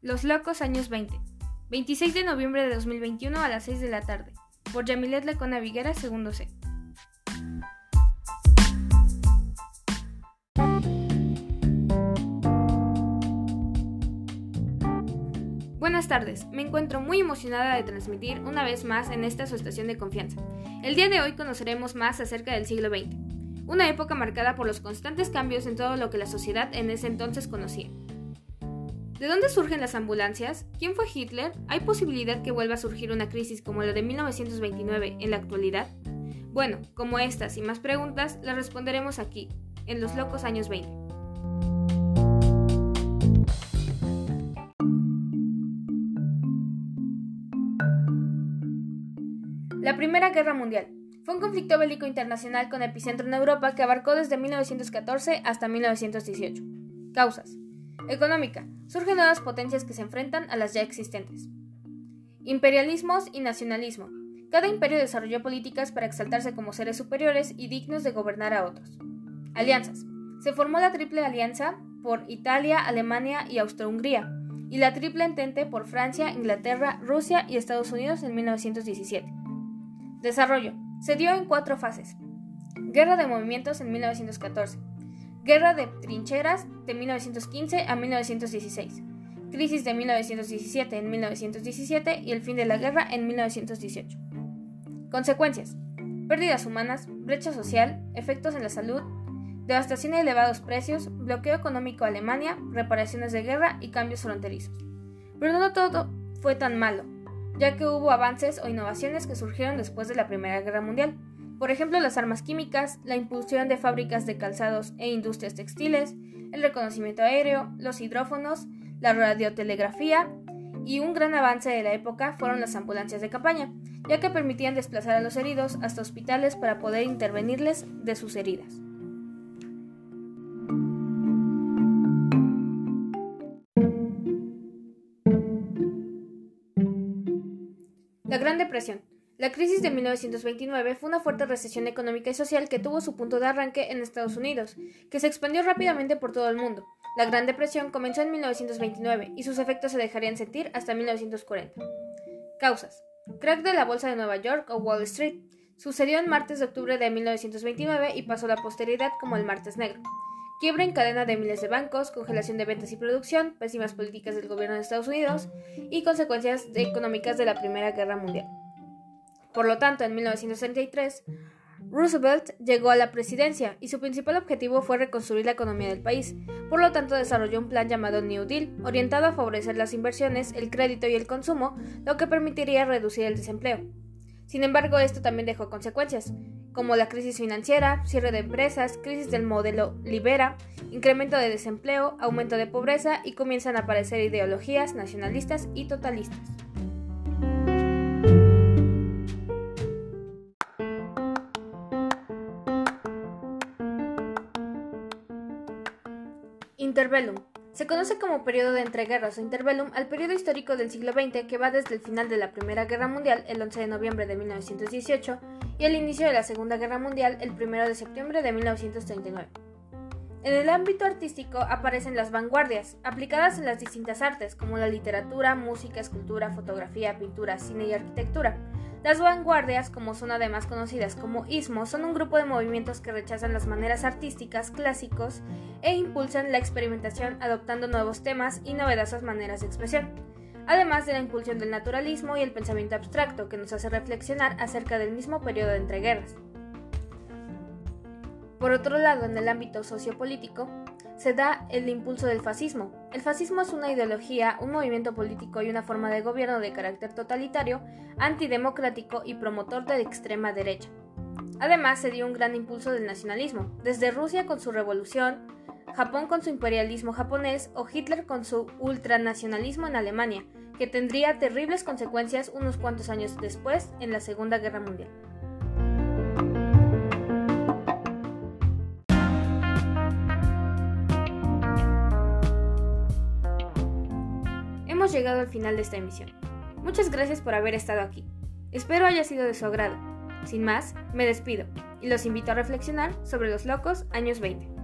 Los Locos Años 20. 26 de noviembre de 2021 a las 6 de la tarde. Por Yamilet Lecona Viguera, segundo C. Buenas tardes, me encuentro muy emocionada de transmitir una vez más en esta su estación de confianza. El día de hoy conoceremos más acerca del siglo XX, una época marcada por los constantes cambios en todo lo que la sociedad en ese entonces conocía. ¿De dónde surgen las ambulancias? ¿Quién fue Hitler? ¿Hay posibilidad que vuelva a surgir una crisis como la de 1929 en la actualidad? Bueno, como estas y más preguntas las responderemos aquí, en los locos años 20. La Primera Guerra Mundial fue un conflicto bélico internacional con epicentro en Europa que abarcó desde 1914 hasta 1918. Causas. Económica. Surgen nuevas potencias que se enfrentan a las ya existentes. Imperialismos y nacionalismo. Cada imperio desarrolló políticas para exaltarse como seres superiores y dignos de gobernar a otros. Alianzas. Se formó la Triple Alianza por Italia, Alemania y Austro-Hungría, y la Triple Entente por Francia, Inglaterra, Rusia y Estados Unidos en 1917. Desarrollo. Se dio en cuatro fases. Guerra de movimientos en 1914. Guerra de trincheras de 1915 a 1916, crisis de 1917 en 1917 y el fin de la guerra en 1918. Consecuencias. Pérdidas humanas, brecha social, efectos en la salud, devastación y elevados precios, bloqueo económico a Alemania, reparaciones de guerra y cambios fronterizos. Pero no todo fue tan malo, ya que hubo avances o innovaciones que surgieron después de la Primera Guerra Mundial por ejemplo las armas químicas, la impulsión de fábricas de calzados e industrias textiles, el reconocimiento aéreo, los hidrófonos, la radiotelegrafía y un gran avance de la época fueron las ambulancias de campaña, ya que permitían desplazar a los heridos hasta hospitales para poder intervenirles de sus heridas. La Gran Depresión la crisis de 1929 fue una fuerte recesión económica y social que tuvo su punto de arranque en Estados Unidos, que se expandió rápidamente por todo el mundo. La Gran Depresión comenzó en 1929 y sus efectos se dejarían sentir hasta 1940. Causas. Crack de la Bolsa de Nueva York o Wall Street. Sucedió en martes de octubre de 1929 y pasó a la posteridad como el martes negro. Quiebra en cadena de miles de bancos, congelación de ventas y producción, pésimas políticas del gobierno de Estados Unidos y consecuencias económicas de la Primera Guerra Mundial. Por lo tanto, en 1933, Roosevelt llegó a la presidencia y su principal objetivo fue reconstruir la economía del país. Por lo tanto, desarrolló un plan llamado New Deal, orientado a favorecer las inversiones, el crédito y el consumo, lo que permitiría reducir el desempleo. Sin embargo, esto también dejó consecuencias, como la crisis financiera, cierre de empresas, crisis del modelo Libera, incremento de desempleo, aumento de pobreza y comienzan a aparecer ideologías nacionalistas y totalistas. Interbellum. Se conoce como periodo de entreguerras o interbellum al periodo histórico del siglo XX que va desde el final de la Primera Guerra Mundial, el 11 de noviembre de 1918, y el inicio de la Segunda Guerra Mundial, el 1 de septiembre de 1939. En el ámbito artístico aparecen las vanguardias, aplicadas en las distintas artes, como la literatura, música, escultura, fotografía, pintura, cine y arquitectura, las vanguardias, como son además conocidas como ismos, son un grupo de movimientos que rechazan las maneras artísticas clásicos e impulsan la experimentación adoptando nuevos temas y novedosas maneras de expresión, además de la impulsión del naturalismo y el pensamiento abstracto que nos hace reflexionar acerca del mismo periodo de entreguerras. Por otro lado, en el ámbito sociopolítico, se da el impulso del fascismo. El fascismo es una ideología, un movimiento político y una forma de gobierno de carácter totalitario, antidemocrático y promotor de la extrema derecha. Además, se dio un gran impulso del nacionalismo, desde Rusia con su revolución, Japón con su imperialismo japonés o Hitler con su ultranacionalismo en Alemania, que tendría terribles consecuencias unos cuantos años después en la Segunda Guerra Mundial. Llegado al final de esta emisión. Muchas gracias por haber estado aquí. Espero haya sido de su agrado. Sin más, me despido y los invito a reflexionar sobre los locos años 20.